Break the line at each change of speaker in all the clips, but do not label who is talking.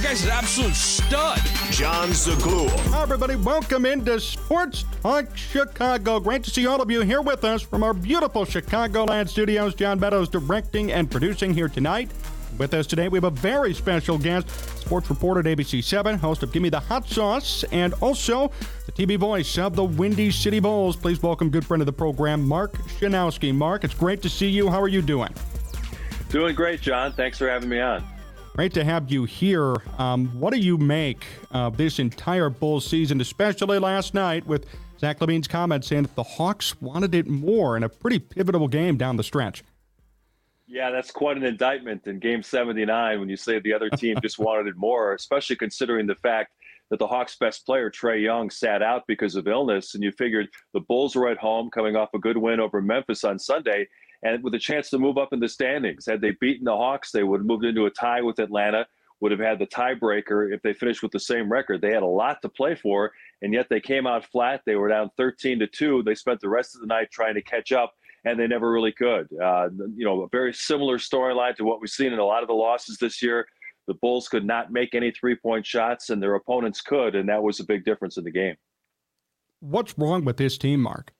The guy's an absolute stud.
Jon Zaghloul.
Hi, everybody, welcome into Sports Talk Chicago. Great to see all of you here with us from our beautiful Chicagoland studios. John Meadows directing and producing here tonight. With us today, we have a very special guest, sports reporter at ABC7, host of Give Me the Hot Sauce, and also the TV voice of the Windy City Bulls. Please welcome good friend of the program, Mark Schanowski. Mark, it's great to see you. How are you doing?
Doing great, John. Thanks for having me on.
Great to have you here. Um, what do you make of this entire Bulls season, especially last night with Zach LaVine's comment saying that the Hawks wanted it more in a pretty pivotal game down the stretch?
Yeah, that's quite an indictment in game 79 when you say the other team just wanted it more, especially considering the fact that the Hawks' best player, Trae Young, sat out because of illness. And you figured the Bulls were at home coming off a good win over Memphis on Sunday and with a chance to move up in the standings. Had they beaten the Hawks, they would have moved into a tie with Atlanta, would have had the tiebreaker if they finished with the same record. They had a lot to play for, and yet they came out flat. They were down 13 to 2. They spent the rest of the night trying to catch up, and they never really could. Uh, you know, a very similar storyline to what we've seen in a lot of the losses this year. The Bulls could not make any three point shots, and their opponents could, and that was a big difference in the game.
What's wrong with this team, Mark?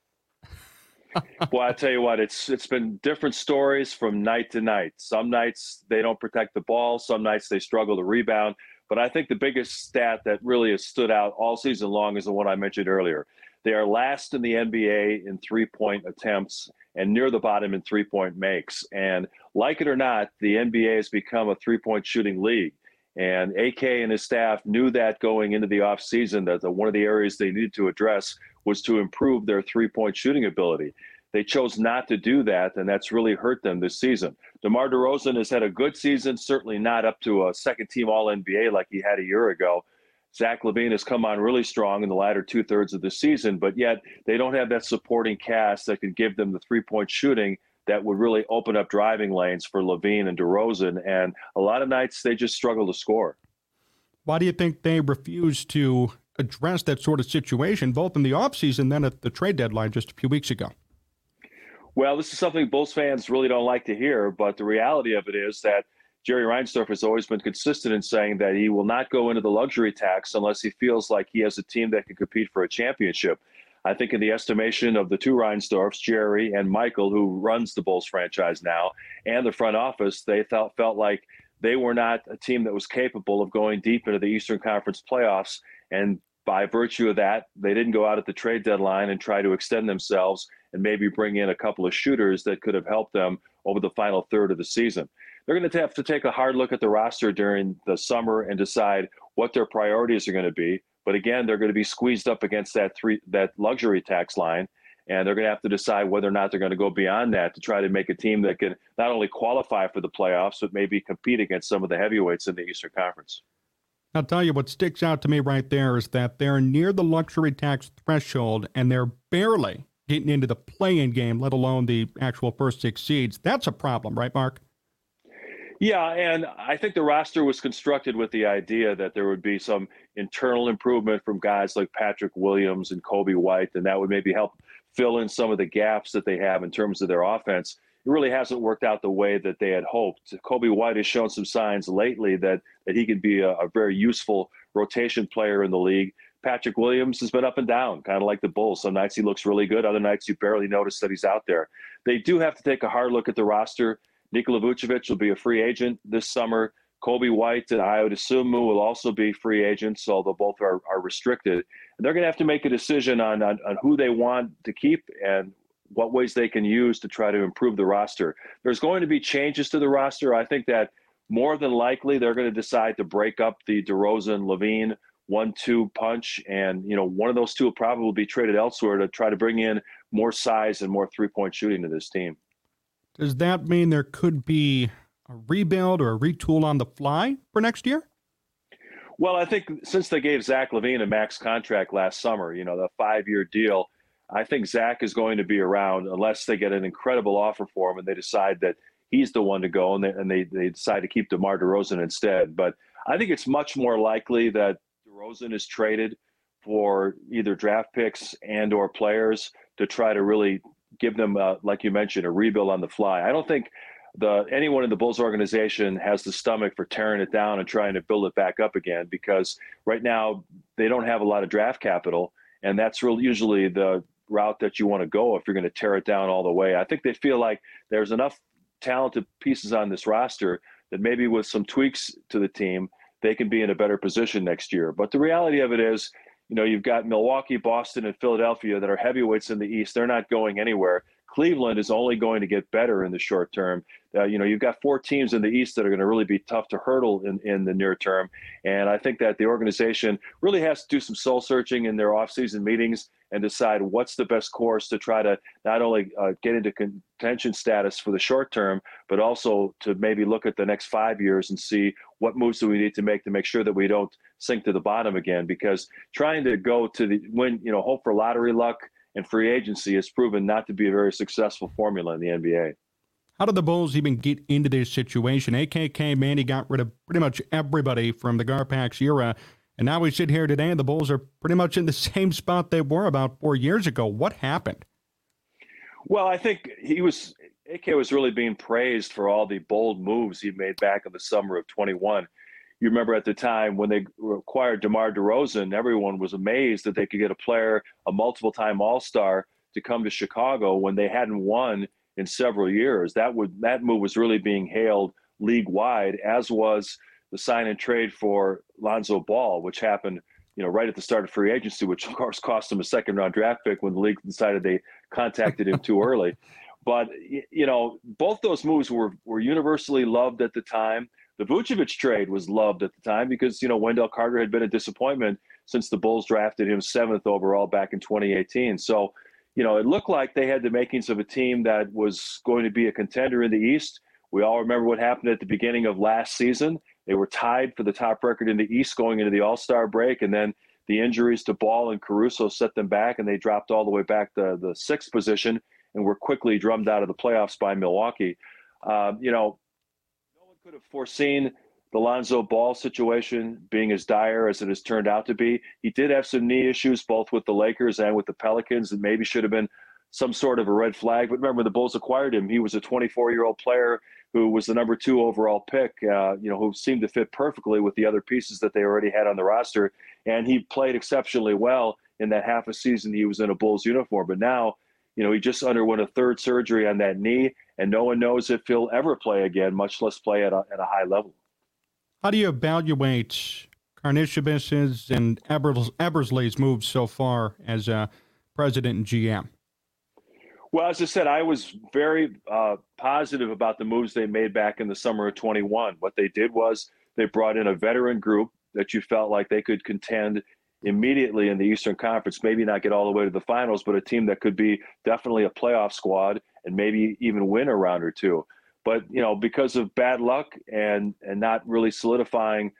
Well, I tell you what, it's it's been different stories from night to night. Some nights they don't protect the ball, some nights they struggle to rebound. But I think the biggest stat that really has stood out all season long is the one I mentioned earlier. They are last in the NBA in three point attempts and near the bottom in three point makes. And like it or not, the NBA has become a three point shooting league. And AK and his staff knew that going into the offseason that the, one of the areas they needed to address was to improve their three point shooting ability. They chose not to do that, and that's really hurt them this season. DeMar DeRozan has had a good season, certainly not up to a second team All NBA like he had a year ago. Zach LaVine has come on really strong in the latter two thirds of the season, but yet they don't have that supporting cast that can give them the three point shooting that would really open up driving lanes for LaVine and DeRozan. And a lot of nights they just struggle to score.
Why do you think they refuse to address that sort of situation, both in the offseason and then at the trade deadline just a few weeks ago?
Well, this is something Bulls fans really don't like to hear, but the reality of it is that Jerry Reinsdorf has always been consistent in saying that he will not go into the luxury tax unless he feels like he has a team that can compete for a championship. I think, in the estimation of the two Reinsdorfs, Jerry and Michael, who runs the Bulls franchise now, and the front office, they felt felt like they were not a team that was capable of going deep into the Eastern Conference playoffs. And by virtue of that, they didn't go out at the trade deadline and try to extend themselves and maybe bring in a couple of shooters that could have helped them over the final third of the season. They're going to have to take a hard look at the roster during the summer and decide what their priorities are going to be. But again, they're going to be squeezed up against that three that luxury tax line, and they're going to have to decide whether or not they're going to go beyond that to try to make a team that can not only qualify for the playoffs but maybe compete against some of the heavyweights in the Eastern Conference.
I'll tell you what sticks out to me right there is that they're near the luxury tax threshold and they're barely getting into the play-in game, let alone the actual first six seeds. That's a problem, right, Mark?
Yeah, and I think the roster was constructed with the idea that there would be some internal improvement from guys like Patrick Williams and Coby White, and that would maybe help fill in some of the gaps that they have in terms of their offense. It really hasn't worked out the way that they had hoped. Coby White has shown some signs lately that that he could be a, a very useful rotation player in the league. Patrick Williams has been up and down, kind of like the Bulls. Some nights he looks really good, other nights you barely notice that he's out there. They do have to take a hard look at the roster. Nikola Vucevic will be a free agent this summer. Coby White and Ayo Dosunmu will also be free agents, although both are, are restricted. And they're going to have to make a decision on, on, on who they want to keep and what ways they can use to try to improve the roster. There's going to be changes to the roster. I think that more than likely they're going to decide to break up the DeRozan LaVine one-two punch, and you know one of those two will probably be traded elsewhere to try to bring in more size and more three point shooting to this team.
Does that mean there could be a rebuild or a retool on the fly for next year?
Well, I think since they gave Zach LaVine a max contract last summer, you know, the five year deal, I think Zach is going to be around unless they get an incredible offer for him and they decide that he's the one to go and they, and they, they decide to keep DeMar DeRozan instead. But I think it's much more likely that DeRozan is traded for either draft picks and or players to try to really give them, uh, like you mentioned, a rebuild on the fly. I don't think the anyone in the Bulls organization has the stomach for tearing it down and trying to build it back up again because right now they don't have a lot of draft capital, and that's usually the route that you want to go if you're going to tear it down all the way. I think they feel like there's enough talented pieces on this roster that maybe with some tweaks to the team, they can be in a better position next year. But the reality of it is, you know, you've got Milwaukee, Boston, and Philadelphia that are heavyweights in the East. They're not going anywhere. Cleveland is only going to get better in the short term. Uh, you know, you've got four teams in the East that are going to really be tough to hurdle in, in the near term. And I think that the organization really has to do some soul searching in their offseason meetings and decide what's the best course to try to not only uh, get into contention status for the short term, but also to maybe look at the next five years and see what moves do we need to make to make sure that we don't sink to the bottom again. Because trying to go to the win, you know, hope for lottery luck and free agency has proven not to be a very successful formula in the NBA.
How did the Bulls even get into this situation? AKK Manny got rid of pretty much everybody from the Garpax era. And now we sit here today, and the Bulls are pretty much in the same spot they were about four years ago. What happened?
Well, I think he was AK was really being praised for all the bold moves he made back in the summer of 21. You remember at the time when they acquired DeMar DeRozan, everyone was amazed that they could get a player, a multiple-time All-Star, to come to Chicago when they hadn't won in several years. That would that move was really being hailed league wide, as was the sign and trade for Lonzo Ball, which happened, you know, right at the start of free agency, which of course cost him a second round draft pick when the league decided they contacted him too early. But you know, both those moves were were universally loved at the time. The Vucevic trade was loved at the time because you know Wendell Carter had been a disappointment since the Bulls drafted him seventh overall back in 2018. So, you know, it looked like they had the makings of a team that was going to be a contender in the East. We all remember what happened at the beginning of last season. They were tied for the top record in the East going into the All Star break, and then the injuries to Ball and Caruso set them back, and they dropped all the way back to the sixth position and were quickly drummed out of the playoffs by Milwaukee. Um, you know, no one could have foreseen the Lonzo Ball situation being as dire as it has turned out to be. He did have some knee issues, both with the Lakers and with the Pelicans, that maybe should have been some sort of a red flag. But remember, the Bulls acquired him. He was a 24 year old player who was the number two overall pick, uh, you know, who seemed to fit perfectly with the other pieces that they already had on the roster. And he played exceptionally well in that half a season he was in a Bulls uniform. But now, you know, he just underwent a third surgery on that knee, and no one knows if he'll ever play again, much less play at a, at a high level.
How do you evaluate Karnisovas's and Eversley's moves so far as a president and GM?
Well, as I said, I was very uh, positive about the moves they made back in the summer of 21. What they did was they brought in a veteran group that you felt like they could contend immediately in the Eastern Conference, maybe not get all the way to the finals, but a team that could be definitely a playoff squad and maybe even win a round or two. But you know, because of bad luck and and not really solidifying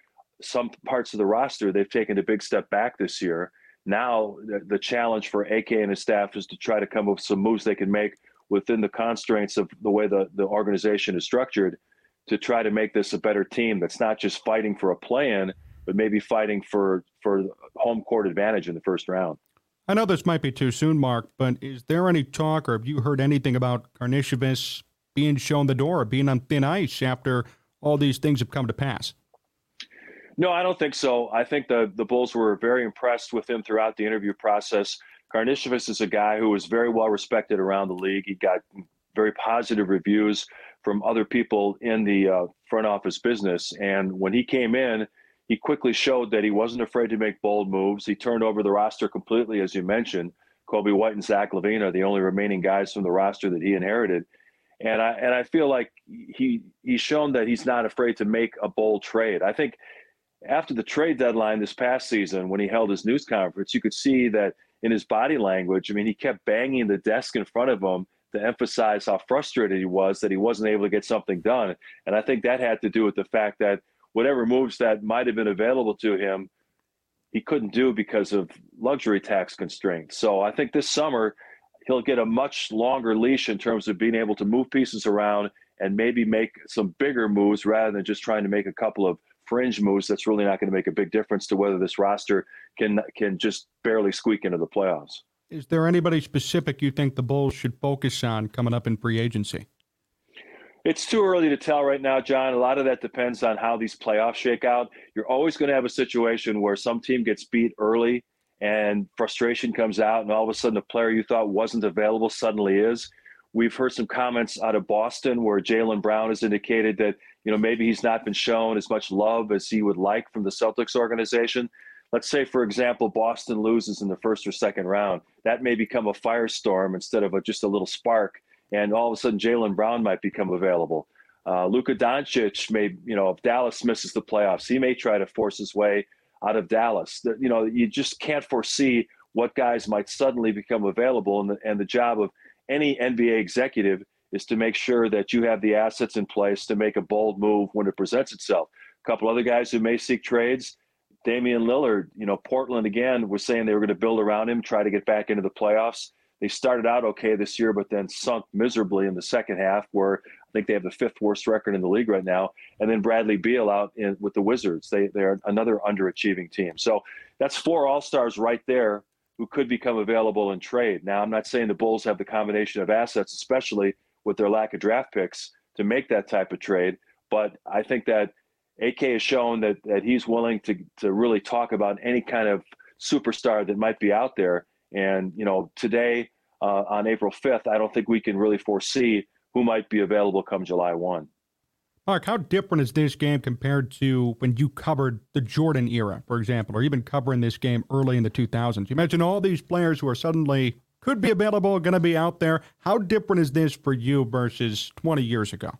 some parts of the roster, they've taken a big step back this year. Now the, the challenge for AK and his staff is to try to come up with some moves they can make within the constraints of the way the, the organization is structured to try to make this a better team that's not just fighting for a plan, but maybe fighting for for home court advantage in the first round.
I know this might be too soon, Mark, but is there any talk or have you heard anything about Karnisovas being shown the door, being on thin ice after all these things have come to pass?
No, I don't think so. I think the the Bulls were very impressed with him throughout the interview process. Karnisovas is a guy who was very well respected around the league. He got very positive reviews from other people in the uh, front office business. And when he came in, he quickly showed that he wasn't afraid to make bold moves. He turned over the roster completely, as you mentioned. Coby White and Zach LaVine are the only remaining guys from the roster that he inherited. And I and I feel like he he's shown that he's not afraid to make a bold trade. I think after the trade deadline this past season, when he held his news conference, you could see that in his body language. I mean, he kept banging the desk in front of him to emphasize how frustrated he was that he wasn't able to get something done. And I think that had to do with the fact that whatever moves that might have been available to him, he couldn't do because of luxury tax constraints. So I think this summer he'll get a much longer leash in terms of being able to move pieces around and maybe make some bigger moves rather than just trying to make a couple of fringe moves that's really not going to make a big difference to whether this roster can can just barely squeak into the playoffs.
Is there anybody specific you think the Bulls should focus on coming up in free agency?
It's too early to tell right now, John. A lot of that depends on how these playoffs shake out. You're always going to have a situation where some team gets beat early and frustration comes out, and all of a sudden a player you thought wasn't available suddenly is. We've heard some comments out of Boston where Jaylen Brown has indicated that you know maybe he's not been shown as much love as he would like from the Celtics organization. Let's say, for example, Boston loses in the first or second round. That may become a firestorm instead of a, just a little spark, and all of a sudden Jaylen Brown might become available. Uh, Luka Doncic may, you know, if Dallas misses the playoffs, he may try to force his way out of Dallas. You know, you just can't foresee what guys might suddenly become available, and the, and the job of any NBA executive is to make sure that you have the assets in place to make a bold move when it presents itself. A couple other guys who may seek trades. Damian Lillard, you know, Portland again was saying they were going to build around him, try to get back into the playoffs. They started out okay this year, but then sunk miserably in the second half, where I think they have the fifth worst record in the league right now. And then Bradley Beal out in, with the Wizards. They, they're another underachieving team. So that's four All Stars right there who could become available in trade. Now, I'm not saying the Bulls have the combination of assets, especially with their lack of draft picks, to make that type of trade. But I think that AK has shown that that he's willing to to really talk about any kind of superstar that might be out there. And you know, today uh, on April 5th, I don't think we can really foresee who might be available come July 1.
Mark, how different is this game compared to when you covered the Jordan era, for example, or even covering this game early in the 2000s? You mentioned all these players who are suddenly could be available, going to be out there. How different is this for you versus 20 years ago?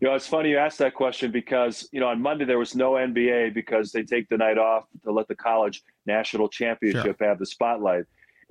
You know, it's funny you asked that question because, you know, on Monday there was no NBA because they take the night off to let the college national championship sure. have the spotlight.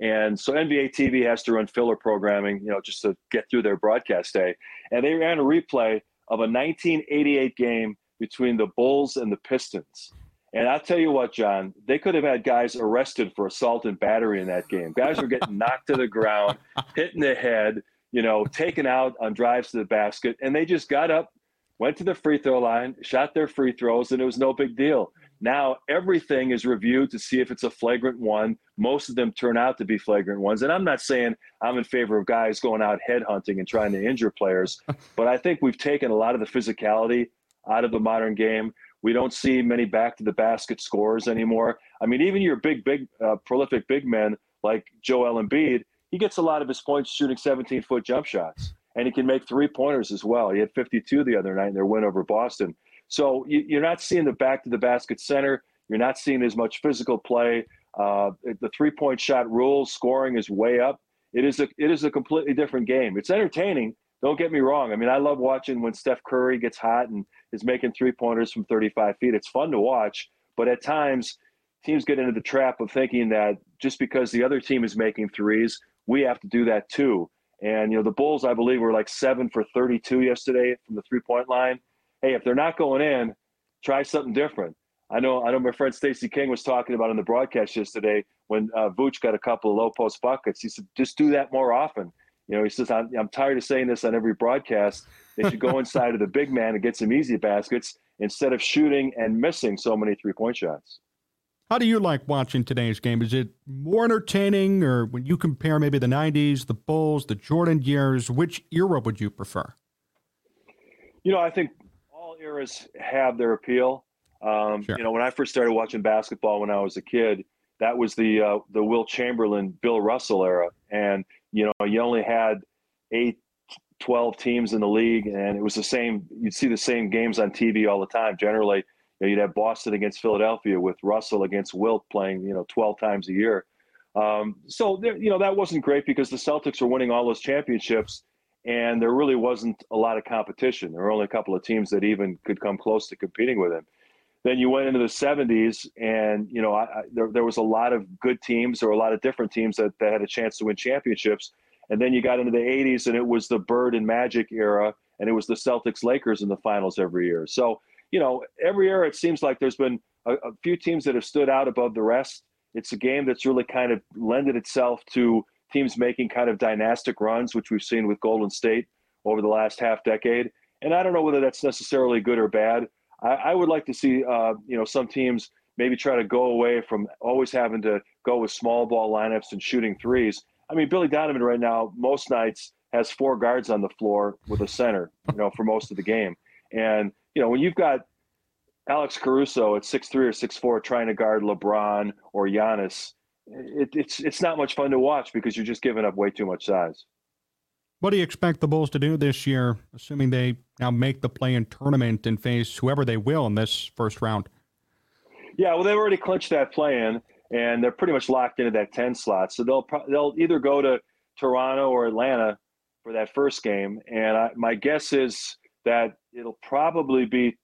And so NBA TV has to run filler programming, you know, just to get through their broadcast day. And they ran a replay of a 1988 game between the Bulls and the Pistons. And I'll tell you what, John, they could have had guys arrested for assault and battery in that game. Guys were getting knocked to the ground, hit in the head, you know, taken out on drives to the basket. And they just got up, went to the free throw line, shot their free throws, and it was no big deal. Now everything is reviewed to see if it's a flagrant one. Most of them turn out to be flagrant ones. And I'm not saying I'm in favor of guys going out headhunting and trying to injure players, but I think we've taken a lot of the physicality out of the modern game. We don't see many back to the basket scores anymore. I mean, even your big, big, uh, prolific big men like Joel Embiid, he gets a lot of his points shooting 17 foot jump shots, and he can make three pointers as well. He had 52 the other night in their win over Boston. So you, are not seeing the back to the basket center. You're not seeing as much physical play. Uh, the three point shot rules, scoring is way up. It is a it is a completely different game. It's entertaining. Don't get me wrong. I mean, I love watching when Steph Curry gets hot and is making three pointers from 35 feet. It's fun to watch, but at times teams get into the trap of thinking that just because the other team is making threes, we have to do that too. And you know, the Bulls, I believe, were like seven for 32 yesterday from the three point line hey, if they're not going in, try something different. I know, I know. My friend Stacy King was talking about in the broadcast yesterday when uh, Vooch got a couple of low post buckets. He said, just do that more often. You know, he says, I'm, I'm tired of saying this on every broadcast. They should go inside of the big man and get some easy baskets instead of shooting and missing so many three point shots.
How do you like watching today's game? Is it more entertaining, or when you compare maybe the 90s, the Bulls, the Jordan years, which era would you prefer?
You know, I think eras have their appeal. Um, sure. You know, when I first started watching basketball when I was a kid, that was the uh, the Wilt Chamberlain, Bill Russell era, and you know, you only had eight, 12 teams in the league, and it was the same. You'd see the same games on TV all the time. Generally, you know, you'd have Boston against Philadelphia with Russell against Wilt playing, you know, 12 times a year. Um, so there, you know that wasn't great because the Celtics were winning all those championships and there really wasn't a lot of competition. There were only a couple of teams that even could come close to competing with him. then you went into the 70s, and you know I, I, there, there was a lot of good teams There were a lot of different teams that, that had a chance to win championships. And then you got into the 80s, and it was the Bird and Magic era, and it was the Celtics Lakers in the finals every year. So you know every year it seems like there's been a, a few teams that have stood out above the rest. It's a game that's really kind of lended itself to teams making kind of dynastic runs, which we've seen with Golden State over the last half decade. And I don't know whether that's necessarily good or bad. I, I would like to see, uh, you know, some teams maybe try to go away from always having to go with small ball lineups and shooting threes. I mean, Billy Donovan right now, most nights has four guards on the floor with a center, you know, for most of the game. And, you know, when you've got Alex Caruso at six three or six four trying to guard LeBron or Giannis, it, it's it's not much fun to watch because you're just giving up way too much size.
What do you expect the Bulls to do this year, assuming they now make the play-in tournament and face whoever they will in this first round?
Yeah, well, they've already clinched that play-in, and they're pretty much locked into that ten slot. So they'll they'll either go to Toronto or Atlanta for that first game, and I, my guess is that it'll probably be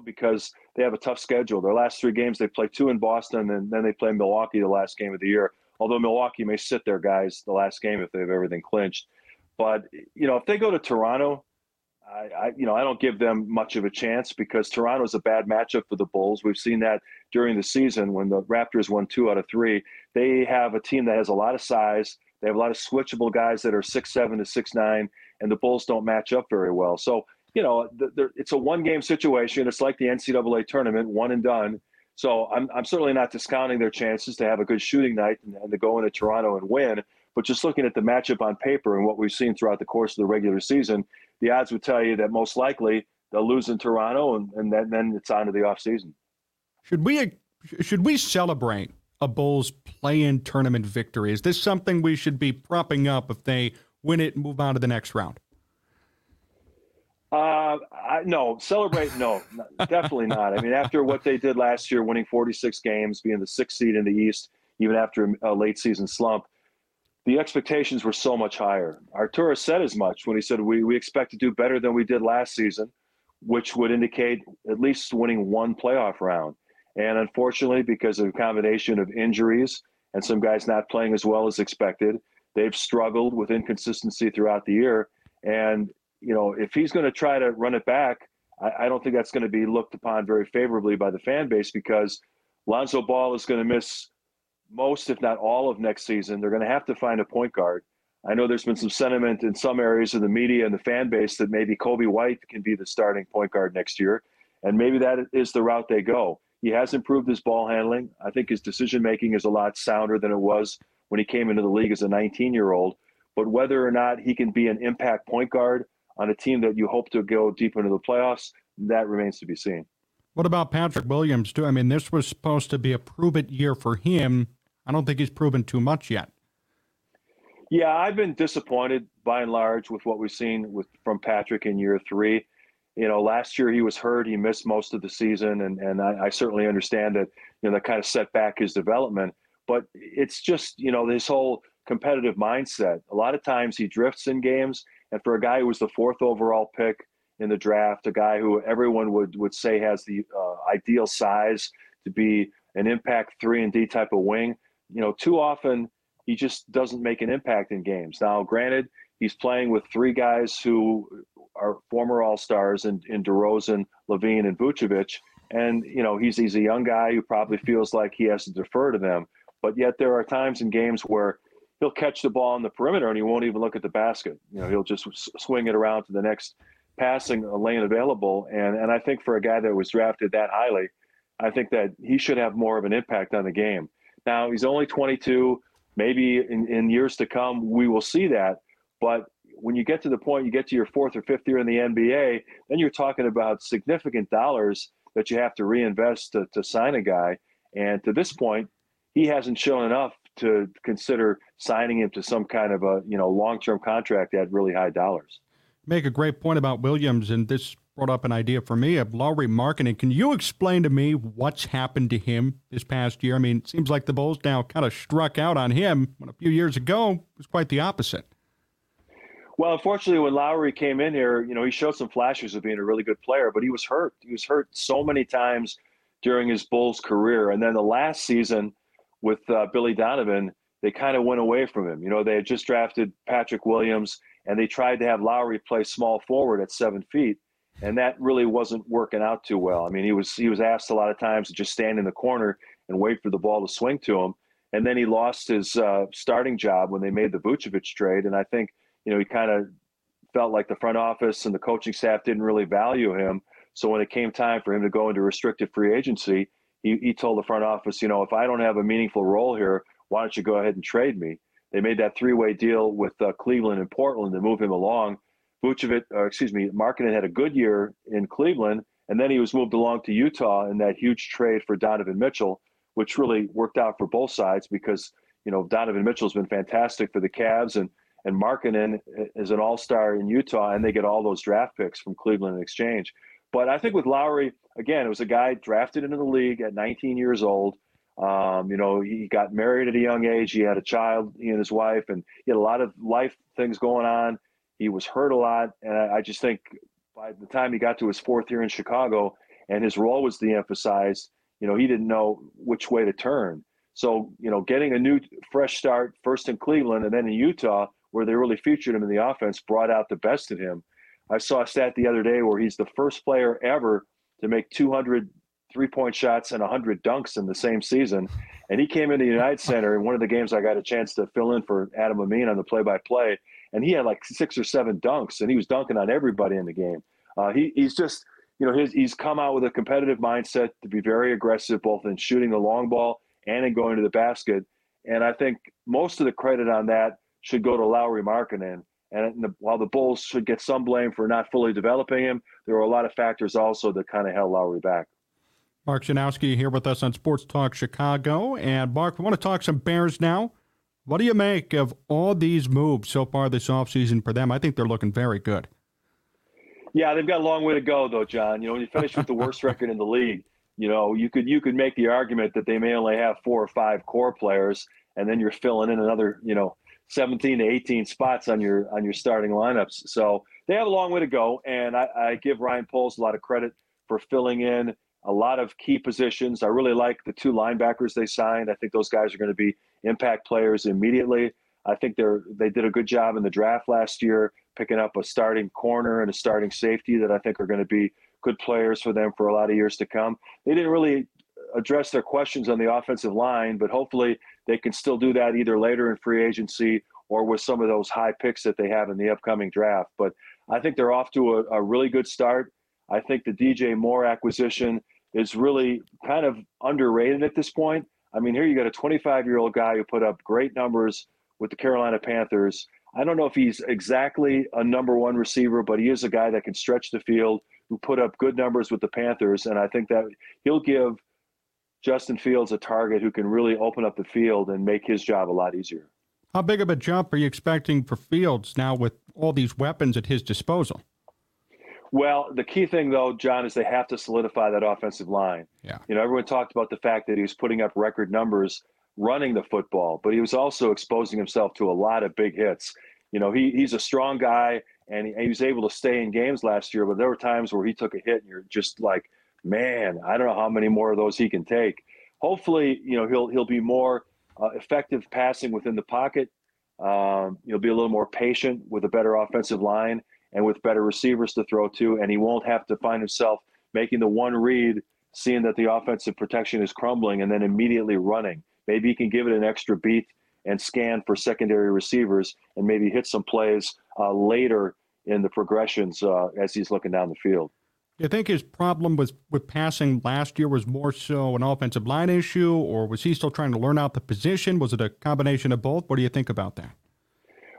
because they have a tough schedule. Their last three games, they play two in Boston, and then they play Milwaukee the last game of the year. Although Milwaukee may sit their guys the last game if they have everything clinched. But you know, if they go to Toronto, I, I, you know I don't give them much of a chance because Toronto is a bad matchup for the Bulls. We've seen that during the season when the Raptors won two out of three. They have a team that has a lot of size. They have a lot of switchable guys that are six seven to six nine, and the Bulls don't match up very well. So you know, it's a one game situation. It's like the NCAA tournament, one and done. So I'm, I'm certainly not discounting their chances to have a good shooting night and, and to go into Toronto and win. But just looking at the matchup on paper and what we've seen throughout the course of the regular season, the odds would tell you that most likely they'll lose in Toronto, and, and then, then it's on to the offseason.
Should we should we celebrate a Bulls play-in tournament victory? Is this something we should be propping up if they win it and move on to the next round?
Uh, I, no, celebrate. No, definitely not. I mean, after what they did last year, winning 46 games, being the sixth seed in the East, even after a late season slump, the expectations were so much higher. Arturas said as much when he said we, we expect to do better than we did last season, which would indicate at least winning one playoff round. And unfortunately, because of a combination of injuries and some guys not playing as well as expected, they've struggled with inconsistency throughout the year. And you know, if he's going to try to run it back, I, I don't think that's going to be looked upon very favorably by the fan base because Lonzo Ball is going to miss most, if not all, of next season. They're going to have to find a point guard. I know there's been some sentiment in some areas of the media and the fan base that maybe Coby White can be the starting point guard next year, and maybe that is the route they go. He has improved his ball handling. I think his decision making is a lot sounder than it was when he came into the league as a 19 year old. But whether or not he can be an impact point guard on a team that you hope to go deep into the playoffs, that remains to be seen.
What about Patrick Williams, too? I mean, this was supposed to be a prove it year for him. I don't think he's proven too much yet.
Yeah, I've been disappointed by and large with what we've seen with from Patrick in year three. You know, last year he was hurt; he missed most of the season, and and I, I certainly understand that. You know, that kind of set back his development. But it's just you know this whole competitive mindset. A lot of times he drifts in games, and for a guy who was the fourth overall pick in the draft, a guy who everyone would, would say has the uh, ideal size to be an impact three and D type of wing, you know, too often he just doesn't make an impact in games. Now, granted, he's playing with three guys who are former All Stars in, in DeRozan, LaVine, and Vucevic. And, you know, he's, he's a young guy who probably feels like he has to defer to them. But yet there are times in games where he'll catch the ball on the perimeter and he won't even look at the basket. You know, he'll just swing it around to the next passing lane available. And and I think for a guy that was drafted that highly, I think that he should have more of an impact on the game. Now he's only 22. Maybe in, in years to come we will see that. But when you get to the point you get to your fourth or fifth year in the NBA, then you're talking about significant dollars that you have to reinvest to, to sign a guy. And to this point, he hasn't shown enough to consider signing him to some kind of a you know long term contract at really high dollars.
Make a great point about Williams, and this brought up an idea for me of Lauri Markkanen. Can you explain to me what's happened to him this past year? I mean, it seems like the Bulls now kind of struck out on him when a few years ago it was quite the opposite.
Well, unfortunately, when Lauri came in here, you know, he showed some flashes of being a really good player, but he was hurt. He was hurt so many times during his Bulls career. And then the last season with uh, Billy Donovan, they kind of went away from him. You know, they had just drafted Patrick Williams and they tried to have Lauri play small forward at seven feet. And that really wasn't working out too well. I mean, he was he was asked a lot of times to just stand in the corner and wait for the ball to swing to him. And then he lost his uh, starting job when they made the Vucevic trade. And I think, you know, he kind of felt like the front office and the coaching staff didn't really value him. So when it came time for him to go into restricted free agency, he, he told the front office, you know, if I don't have a meaningful role here, why don't you go ahead and trade me? They made that three-way deal with uh, Cleveland and Portland to move him along. Vucevic, or excuse me, Markkanen had a good year in Cleveland, and then he was moved along to Utah in that huge trade for Donovan Mitchell which really worked out for both sides because you know Donovan Mitchell's been fantastic for the Cavs and and Markkanen is an all-star in Utah and they get all those draft picks from Cleveland in exchange. But I think with Lauri, again, it was a guy drafted into the league at 19 years old. Um, you know, he got married at a young age. He had a child, he and his wife, and he had a lot of life things going on. He was hurt a lot, and I, I just think by the time he got to his fourth year in Chicago, and his role was de-emphasized, you know, he didn't know which way to turn. So, you know, getting a new fresh start first in Cleveland and then in Utah, where they really featured him in the offense, brought out the best in him. I saw a stat the other day where he's the first player ever to make 200 three point shots and 100 dunks in the same season. And he came into the United Center in one of the games I got a chance to fill in for Adam Amin on the play by play. And he had like six or seven dunks, and he was dunking on everybody in the game. Uh, he, he's just you know, his, he's come out with a competitive mindset to be very aggressive, both in shooting the long ball and in going to the basket. And I think most of the credit on that should go to Lauri Markkanen. And the, while the Bulls should get some blame for not fully developing him, there were a lot of factors also that kind of held Lauri back.
Mark Schanowski here with us on Sports Talk Chicago. And Mark, we want to talk some Bears now. What do you make of all these moves so far this offseason for them? I think they're looking very good.
Yeah, they've got a long way to go, though, John. You know, when you finish with the worst record in the league, you know, you could you could make the argument that they may only have four or five core players, and then you're filling in another, you know, 17 to 18 spots on your on your starting lineups. So they have a long way to go, and I, I give Ryan Poles a lot of credit for filling in a lot of key positions. I really like the two linebackers they signed. I think those guys are going to be impact players immediately. I think they're they did a good job in the draft last year picking up a starting corner and a starting safety that I think are going to be good players for them for a lot of years to come. They didn't really address their questions on the offensive line, but hopefully they can still do that either later in free agency or with some of those high picks that they have in the upcoming draft. But I think they're off to a, a really good start. I think the DJ Moore acquisition is really kind of underrated at this point. I mean, here you got a 25 year old guy who put up great numbers with the Carolina Panthers I don't know if he's exactly a number one receiver, but he is a guy that can stretch the field, who put up good numbers with the Panthers. And I think that he'll give Justin Fields a target who can really open up the field and make his job a lot easier.
How big of a jump are you expecting for Fields now with all these weapons at his disposal?
Well, the key thing though, John, is they have to solidify that offensive line.
Yeah.
You know, everyone talked about the fact that he was putting up record numbers running the football, but he was also exposing himself to a lot of big hits. You know, he, he's a strong guy and he, he, was able to stay in games last year, but there were times where he took a hit and you're just like, man, I don't know how many more of those he can take. Hopefully, you know, he'll he'll be more uh, effective passing within the pocket. Um, he'll be a little more patient with a better offensive line and with better receivers to throw to, and he won't have to find himself making the one read, seeing that the offensive protection is crumbling, and then immediately running. Maybe he can give it an extra beat and scan for secondary receivers and maybe hit some plays uh, later in the progressions uh, as he's looking down the field.
You think his problem was with passing last year was more so an offensive line issue, or was he still trying to learn out the position? Was it a combination of both? What do you think about that?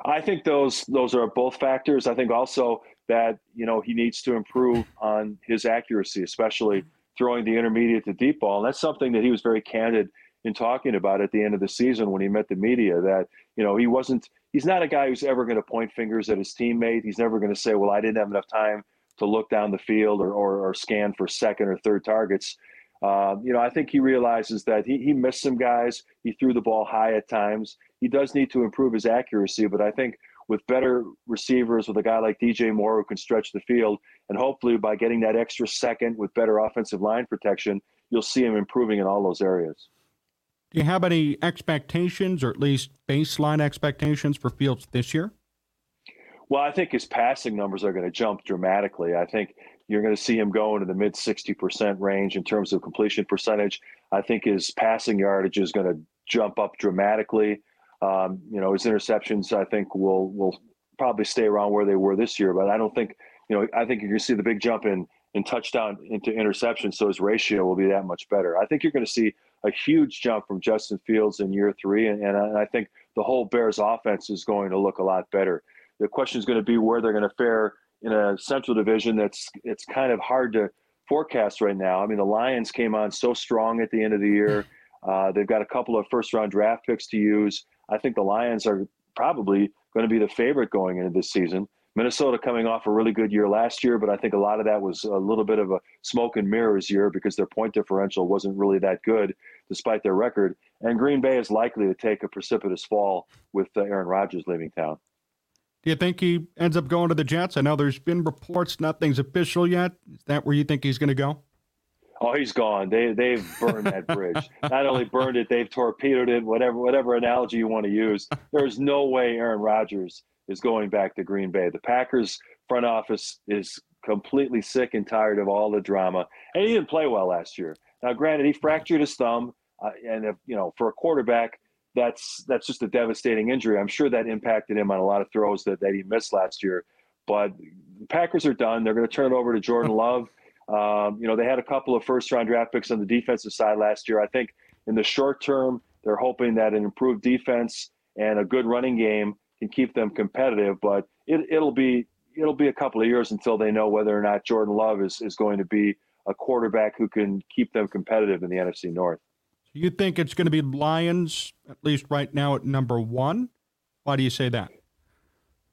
I think those those are both factors. I think also that you know he needs to improve on his accuracy, especially throwing the intermediate to deep ball. And that's something that he was very candid in talking about at the end of the season when he met the media that you know he wasn't he's not a guy who's ever going to point fingers at his teammate he's never going to say well i didn't have enough time to look down the field or, or, or scan for second or third targets uh, you know i think he realizes that he, he missed some guys he threw the ball high at times he does need to improve his accuracy but i think with better receivers with a guy like dj moore who can stretch the field and hopefully by getting that extra second with better offensive line protection you'll see him improving in all those areas.
Do you have any expectations, or at least baseline expectations, for Fields this year?
Well, I think his passing numbers are going to jump dramatically. I think you're going to see him go into the mid 60% range in terms of completion percentage. I think his passing yardage is going to jump up dramatically. Um, you know, his interceptions, I think, will will probably stay around where they were this year. But I don't think, you know, I think you're going to see the big jump in in touchdown into interception, so his ratio will be that much better. I think you're going to see a huge jump from Justin Fields in year three, and, and I think the whole Bears offense is going to look a lot better. The question is going to be where they're going to fare in a Central Division that's it's kind of hard to forecast right now. I mean, the Lions came on so strong at the end of the year. Uh, they've got a couple of first round draft picks to use. I think the Lions are probably going to be the favorite going into this season. Minnesota coming off a really good year last year, but I think a lot of that was a little bit of a smoke and mirrors year because their point differential wasn't really that good despite their record. And Green Bay is likely to take a precipitous fall with uh, Aaron Rodgers leaving town.
Do you think he ends up going to the Jets? I know there's been reports, nothing's official yet. Is that where you think he's going to go?
Oh, he's gone. They they've burned that bridge. Not only burned it, they've torpedoed it. Whatever whatever analogy you want to use, there's no way Aaron Rodgers is going back to Green Bay. The Packers front office is completely sick and tired of all the drama, and he didn't play well last year. Now, granted, he fractured his thumb, uh, and if, you know, for a quarterback, that's that's just a devastating injury. I'm sure that impacted him on a lot of throws that, that he missed last year. But the Packers are done. They're going to turn it over to Jordan Love. Um, you know, they had a couple of first round draft picks on the defensive side last year. I think in the short term, they're hoping that an improved defense and a good running game can keep them competitive. But it, it'll be it'll be a couple of years until they know whether or not Jordan Love is, is going to be a quarterback who can keep them competitive in the NFC North.
You think it's going to be Lions, at least right now, at number one? Why do you say that?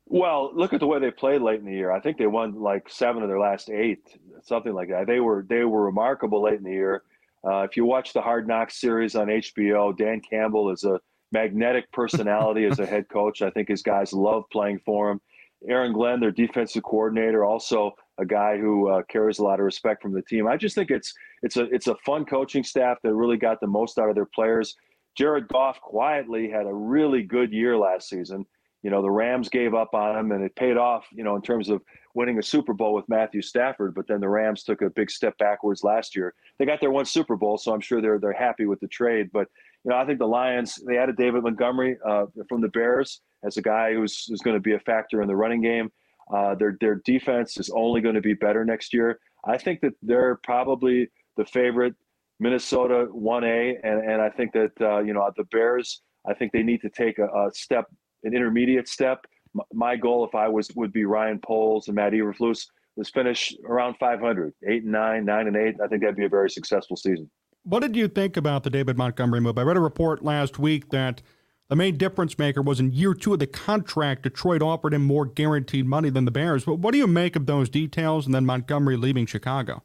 Well, look at the way they played late in the year. I think they won like seven of their last eight, something like that. They were they were remarkable late in the year. Uh, if you watch the Hard Knocks series on HBO, Dan Campbell is a magnetic personality as a head coach. I think his guys love playing for him. Aaron Glenn, their defensive coordinator, also a guy who uh, carries a lot of respect from the team. I just think it's it's a it's a fun coaching staff that really got the most out of their players. Jared Goff quietly had a really good year last season. You know, the Rams gave up on him and it paid off, you know, in terms of winning a Super Bowl with Matthew Stafford, but then the Rams took a big step backwards last year. They got their one Super Bowl, so I'm sure they're they're happy with the trade, but you know, I think the Lions they added David Montgomery uh, from the Bears as a guy who's, who's going to be a factor in the running game. Uh, their their defense is only going to be better next year. I think that they're probably the favorite. Minnesota 1A, and, and I think that uh, you know the Bears. I think they need to take a, a step, an intermediate step. My goal, if I was, would be Ryan Poles and Matt Eberflus, was finish around 500, eight and nine, nine and eight. I think that'd be a very successful season.
What did you think about the David Montgomery move? I read a report last week that the main difference maker was in year two of the contract, Detroit offered him more guaranteed money than the Bears. But what do you make of those details and then Montgomery leaving Chicago?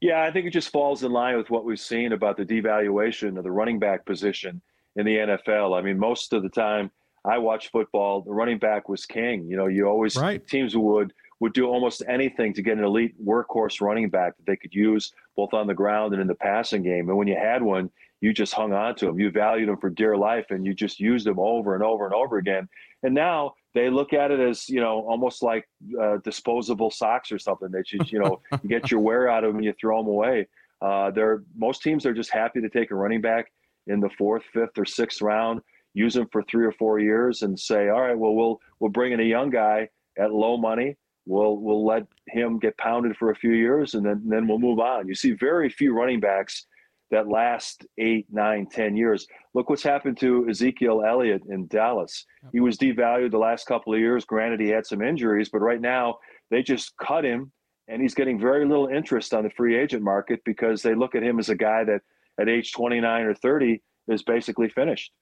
Yeah, I think it just falls in line with what we've seen about the devaluation of the running back position in the NFL. I mean, most of the time I watch football, the running back was king. You know, you always right. teams would would do almost anything to get an elite workhorse running back that they could use both on the ground and in the passing game. And when you had one, you just hung on to him. You valued him for dear life, and you just used him over and over and over again. And now they look at it as you know almost like uh, disposable socks or something that you you know you get your wear out of them and you throw them away. Uh, they're most teams are just happy to take a running back in the fourth, fifth, or sixth round, use them for three or four years, and say, all right, well we'll we'll bring in a young guy at low money We'll we'll let him get pounded for a few years, and then then we'll move on. You see very few running backs that last eight, nine, ten years. Look what's happened to Ezekiel Elliott in Dallas. He was devalued the last couple of years. Granted, he had some injuries, but right now they just cut him, and he's getting very little interest on the free agent market because they look at him as a guy that at age 29 or 30 is basically finished.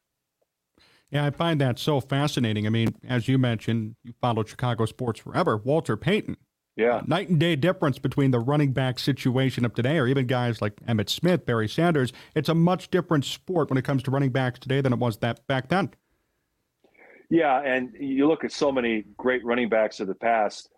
Yeah, I find that so fascinating. I mean, as you mentioned, you followed Chicago sports forever. Walter Payton.
Yeah.
Uh, night and day difference between the running back situation of today, or even guys like Emmitt Smith, Barry Sanders. It's a much different sport when it comes to running backs today than it was that back then.
Yeah, and you look at so many great running backs of the past,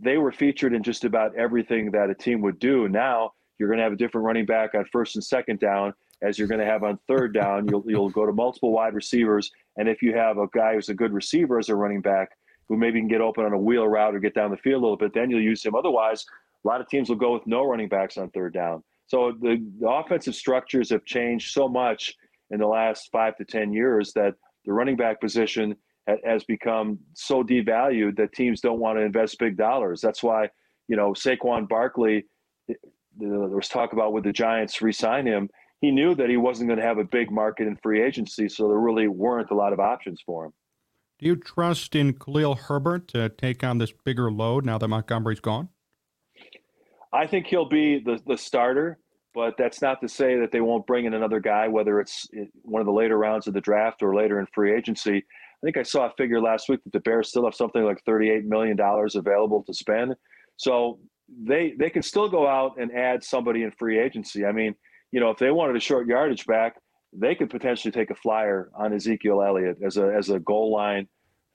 they were featured in just about everything that a team would do. Now You're going to have a different running back on first and second down as you're going to have on third down. You'll you'll go to multiple wide receivers, and if you have a guy who's a good receiver as a running back who maybe can get open on a wheel route or get down the field a little bit, then you'll use him. Otherwise, a lot of teams will go with no running backs on third down. So the, the offensive structures have changed so much in the last five to ten years that the running back position has become so devalued that teams don't want to invest big dollars. That's why, you know, Saquon Barkley, there was talk about would the Giants re-sign him. He knew that he wasn't going to have a big market in free agency, so there really weren't a lot of options for him.
Do you trust in Khalil Herbert to take on this bigger load now that Montgomery's gone?
I think he'll be the, the starter, but that's not to say that they won't bring in another guy, whether it's eh, one of the later rounds of the draft or later in free agency. I think I saw a figure last week that the Bears still have something like $38 million available to spend. So they they can still go out and add somebody in free agency. I mean, you know, if they wanted a short yardage back, they could potentially take a flyer on Ezekiel Elliott as a as a goal line,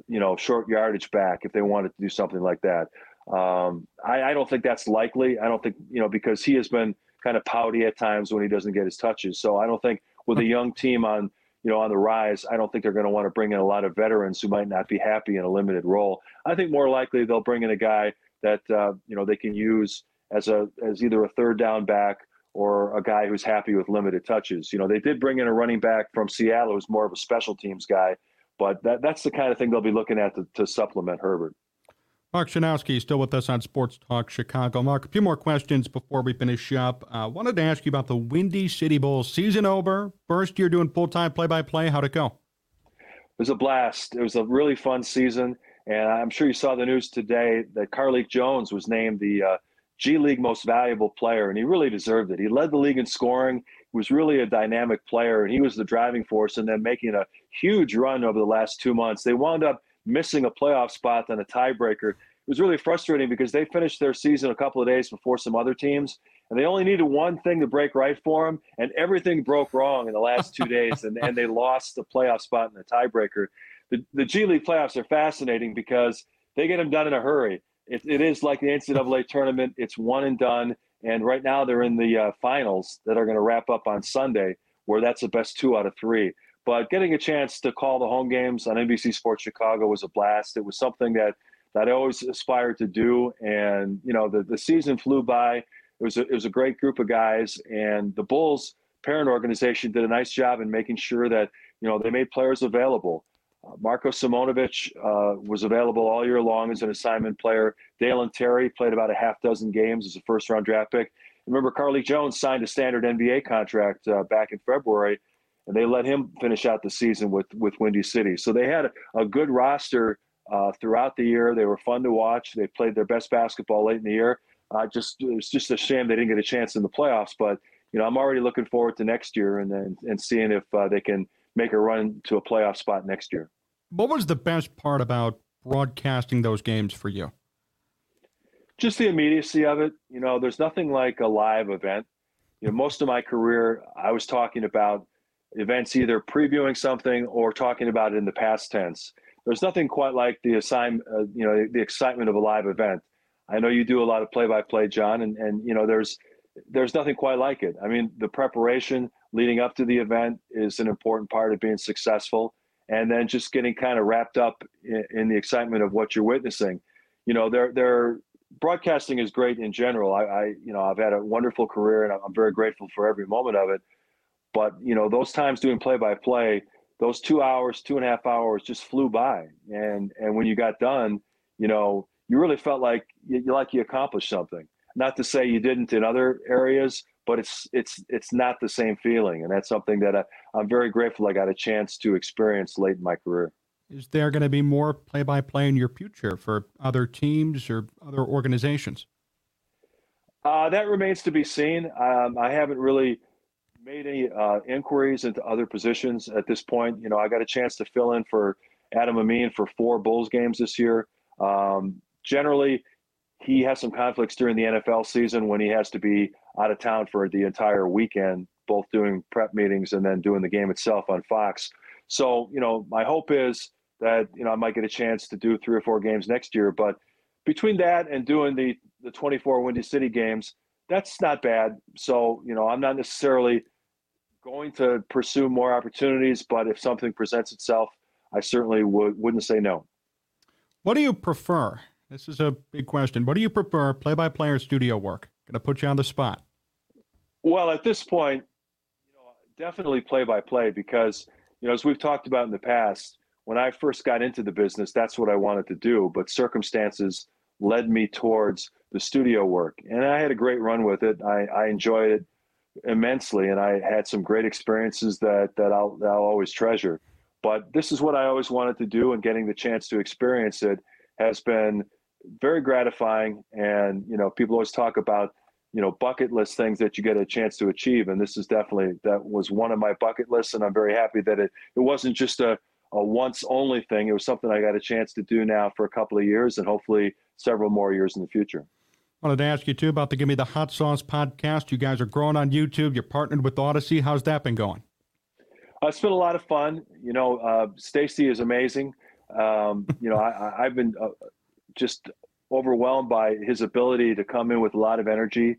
you know, short yardage back if they wanted to do something like that. Um, I, I, don't think that's likely. I don't think you know because he has been kind of pouty at times when he doesn't get his touches. So I don't think with a young team on you know on the rise, I don't think they're going to want to bring in a lot of veterans who might not be happy in a limited role. I think more likely they'll bring in a guy that uh, you know they can use as a as either a third down back or a guy who's happy with limited touches. You know, they did bring in a running back from Seattle who's more of a special teams guy, but that, that's the kind of thing they'll be looking at to, to supplement Herbert.
Mark Schanowski still with us on Sports Talk Chicago. Mark, a few more questions before we finish up. Uh, wanted to ask you about the Windy City Bulls season over. First year doing full time play by play. How'd it go?
It was a blast. It was a really fun season. And I'm sure you saw the news today that Carlik Jones was named the uh, G League Most Valuable Player, and he really deserved it. He led the league in scoring, was really a dynamic player, and he was the driving force, and then making a huge run over the last two months. They wound up missing a playoff spot on a tiebreaker. It was really frustrating because they finished their season a couple of days before some other teams, and they only needed one thing to break right for them, and everything broke wrong in the last two days, and, and they lost the playoff spot in the tiebreaker. The, the G League playoffs are fascinating because they get them done in a hurry. It, it is like the NCAA tournament; it's one and done. And right now, they're in the uh, finals that are going to wrap up on Sunday, where that's the best two out of three. But getting a chance to call the home games on NBC Sports Chicago was a blast. It was something that, that I always aspired to do. And, you know, the, the season flew by. It was, a, it was a great group of guys. And the Bulls parent organization did a nice job in making sure that, you know, they made players available. Marko Simonovic uh, was available all year long as an assignment player. Dalen Terry played about a half dozen games as a first round draft pick. Remember, Carlik Jones signed a standard NBA contract uh, back in February and they let him finish out the season with with Windy City. So they had a, a good roster uh, throughout the year. They were fun to watch. They played their best basketball late in the year. Just it's just a shame they didn't get a chance in the playoffs. But you know, I'm already looking forward to next year and then and seeing if uh, they can make a run to a playoff spot next year.
What was the best part about broadcasting those games for you?
Just the immediacy of it. You know, there's nothing like a live event. You know, most of my career, I was talking about events either previewing something or talking about it in the past tense. There's nothing quite like the assign, uh, you know, the excitement of a live event. I know you do a lot of play-by-play, Jon, and and you know there's there's nothing quite like it. I mean, the preparation leading up to the event is an important part of being successful, and then just getting kind of wrapped up in, in the excitement of what you're witnessing. You know, they're they're broadcasting is great in general. I, I you know I've had a wonderful career, and I'm very grateful for every moment of it but you know, those times doing play by play, those two hours, two and a half hours just flew by. And and when you got done, you know, you really felt like you, like you accomplished something. Not to say you didn't in other areas, but it's it's it's not the same feeling, and that's something that I, I'm very grateful I got a chance to experience late in my career.
Is there going to be more play-by-play in your future for other teams or other organizations?
Uh, that remains to be seen. Um, I haven't really made any uh, inquiries into other positions at this point. You know, I got a chance to fill in for Adam Amin for four Bulls games this year. Um, generally, he has some conflicts during the NFL season when he has to be out of town for the entire weekend, both doing prep meetings and then doing the game itself on Fox. So, you know, my hope is that you know I might get a chance to do three or four games next year. But between that and doing the the 24 Windy City games, that's not bad. So, you know, I'm not necessarily going to pursue more opportunities, but if something presents itself, I certainly would, wouldn't say no.
What do you prefer? This is a big question. What do you prefer, play by play or studio work? Going to put you on the spot.
Well, at this point, you know, definitely play by play because, you know, as we've talked about in the past, when I first got into the business, that's what I wanted to do. But circumstances led me towards the studio work. And I had a great run with it. I, I enjoyed it immensely, and I had some great experiences that, that, I'll, that I'll always treasure. But this is what I always wanted to do, and getting the chance to experience it has been very gratifying. And, you know, people always talk about, you know, bucket list things that you get a chance to achieve. And this is definitely, that was one of my bucket lists. And I'm very happy that it, it wasn't just a, a once only thing. It was something I got a chance to do now for a couple of years and hopefully several more years in the future.
I wanted to ask you too about the Give Me the Hot Sauce podcast. You guys are growing on YouTube. You're partnered with Audacy. How's that been going?
Uh, it's been a lot of fun. You know, uh, Stacey is amazing. Um, you know, I, have been uh, just overwhelmed by his ability to come in with a lot of energy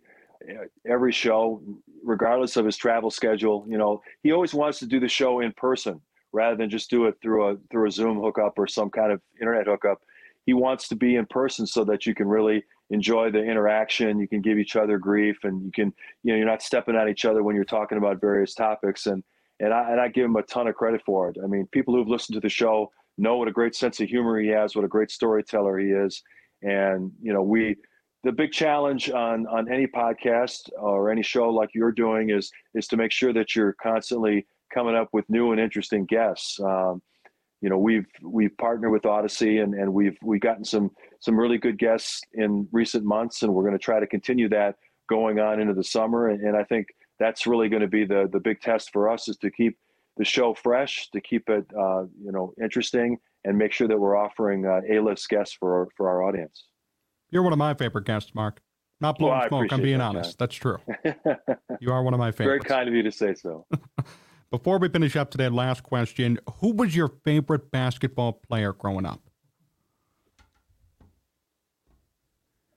uh, every show, regardless of his travel schedule. You know, he always wants to do the show in person rather than just do it through a through a Zoom hookup or some kind of internet hookup. He wants to be in person so that you can really enjoy the interaction. You can give each other grief, and you can you know you're not stepping on each other when you're talking about various topics. And and I and I give him a ton of credit for it. I mean, people who've listened to the show know what a great sense of humor he has, what a great storyteller he is, and you know we the big challenge on on any podcast or any show like you're doing is is to make sure that you're constantly coming up with new and interesting guests. Um, you know, we've we've partnered with Audacy and, and we've we've gotten some some really good guests in recent months, and we're going to try to continue that going on into the summer. And, and I think that's really going to be the the big test for us is to keep the show fresh, to keep it uh, you know interesting, and make sure that we're offering uh, A-list guests for our, for our audience.
You're one of my favorite guests, Mark. Not blowing well, smoke. I'm being that, honest. That's true. you are one of my favorites.
Very kind of you to say so.
Before we finish up today, last question. Who was your favorite basketball player growing up?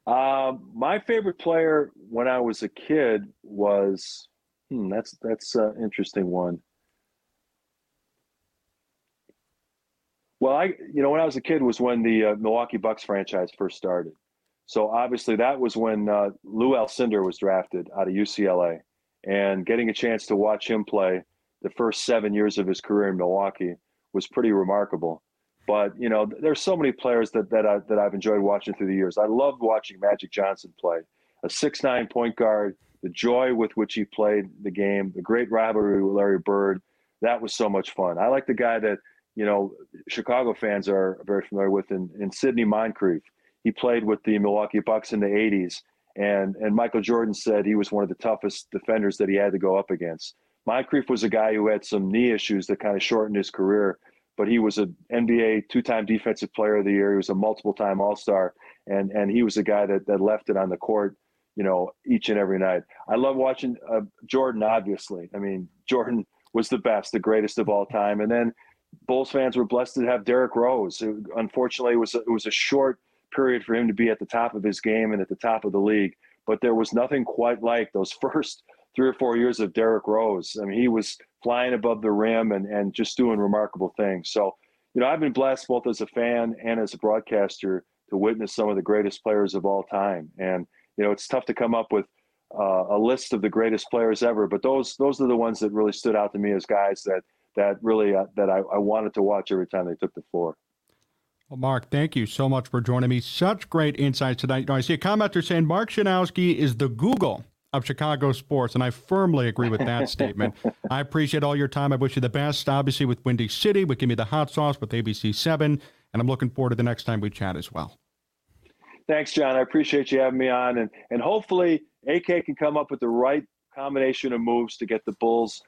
Uh, my favorite player when I was a kid was hmm, that's that's an interesting one. Well, I you know when I was a kid was when the uh, Milwaukee Bucks franchise first started. So obviously that was when uh, Lew Alcindor was drafted out of UCLA, and getting a chance to watch him play the first seven years of his career in Milwaukee was pretty remarkable. But you know, there's so many players that that I, that I've enjoyed watching through the years. I loved watching Magic Johnson play, a six nine point guard. The joy with which he played the game, the great rivalry with Larry Bird, that was so much fun. I like the guy that you know Chicago fans are very familiar with in, in Sidney Moncrief. He played with the Milwaukee Bucks in the '80s, and and Michael Jordan said he was one of the toughest defenders that he had to go up against. Moncrief was a guy who had some knee issues that kind of shortened his career, but he was an NBA two-time Defensive Player of the Year. He was a multiple-time All-Star, and and he was a guy that that left it on the court, you know, each and every night. I love watching uh, Jordan. Obviously, I mean, Jordan was the best, the greatest of all time, and then Bulls fans were blessed to have Derrick Rose. It, unfortunately, it was a, it was a short period for him to be at the top of his game and at the top of the league. But there was nothing quite like those first three or four years of Derrick Rose. I mean, he was flying above the rim and, and just doing remarkable things. So, you know, I've been blessed both as a fan and as a broadcaster to witness some of the greatest players of all time. And, you know, it's tough to come up with uh, a list of the greatest players ever, but those those are the ones that really stood out to me as guys that that really uh, that I, I wanted to watch every time they took the floor.
Well, Mark, thank you so much for joining me. Such great insights tonight. You know, I see a commenter saying Mark Schanowski is the Google of Chicago sports, and I firmly agree with that statement. I appreciate all your time. I wish you the best, obviously, with Windy City, with Give Me the Hot Sauce, with ABC7, and I'm looking forward to the next time we chat as well.
Thanks, Jon. I appreciate you having me on, and, and hopefully AK can come up with the right combination of moves to get the Bulls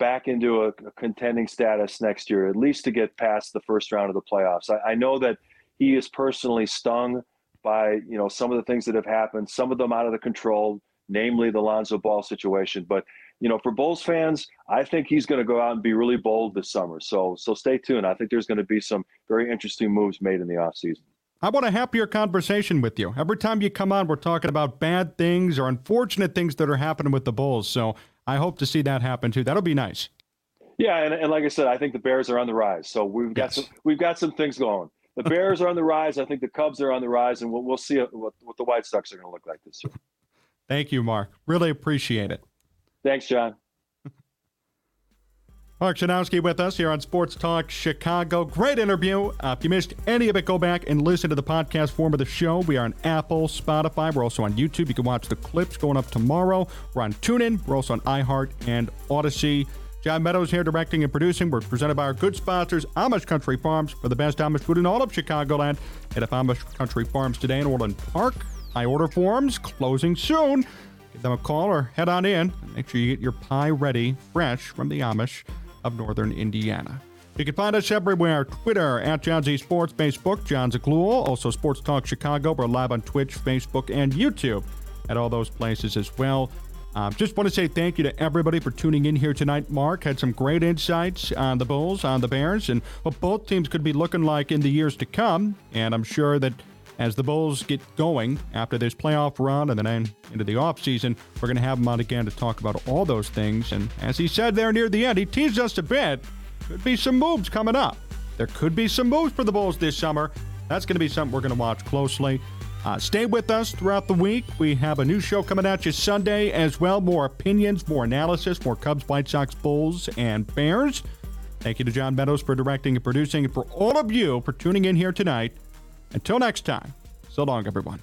back into a, a contending status next year, at least to get past the first round of the playoffs. I, I know that he is personally stung by you know some of the things that have happened, some of them out of the control namely the Lonzo Ball situation. But you know, for Bulls fans, I think he's going to go out and be really bold this summer. So so stay tuned. I think there's going to be some very interesting moves made in the offseason.
I want a happier conversation with you. Every time you come on, we're talking about bad things or unfortunate things that are happening with the Bulls. So I hope to see that happen too. That'll be nice.
Yeah, and, and like I said, I think the Bears are on the rise. So we've got yes. some we've got some things going. The Bears are on the rise. I think the Cubs are on the rise, and we'll, we'll see what, what the White Sox are going to look like this year.
Thank you, Mark. Really appreciate it.
Thanks, Jon.
Mark Schanowski with us here on Sports Talk Chicago. Great interview. Uh, if you missed any of it, go back and listen to the podcast form of the show. We are on Apple, Spotify. We're also on YouTube. You can watch the clips going up tomorrow. We're on TuneIn. We're also on iHeart and Audacy. John Meadows here directing and producing. We're presented by our good sponsors, Amish Country Farms, for the best Amish food in all of Chicagoland. Hit up Amish Country Farms today in Orland Park. High order forms closing soon. Give them a call or head on in. Make sure you get your pie ready, fresh from the Amish of Northern Indiana. You can find us everywhere Twitter at Jon Z Sports, Facebook, Jon Zaghloul, also Sports Talk Chicago. We're live on Twitch, Facebook, and YouTube at all those places as well. Um, just want to say thank you to everybody for tuning in here tonight. Mark had some great insights on the Bulls, on the Bears, and what both teams could be looking like in the years to come. And I'm sure that as the Bulls get going after this playoff run and then into the offseason, we're going to have him on again to talk about all those things. And as he said there near the end, he teased us a bit. Could be some moves coming up. There could be some moves for the Bulls this summer. That's going to be something we're going to watch closely. Uh, stay with us throughout the week. We have a new show coming at you Sunday as well. More opinions, more analysis, more Cubs, White Sox, Bulls, and Bears. Thank you to John Meadows for directing and producing, and for all of you for tuning in here tonight. Until next time, so long, everyone.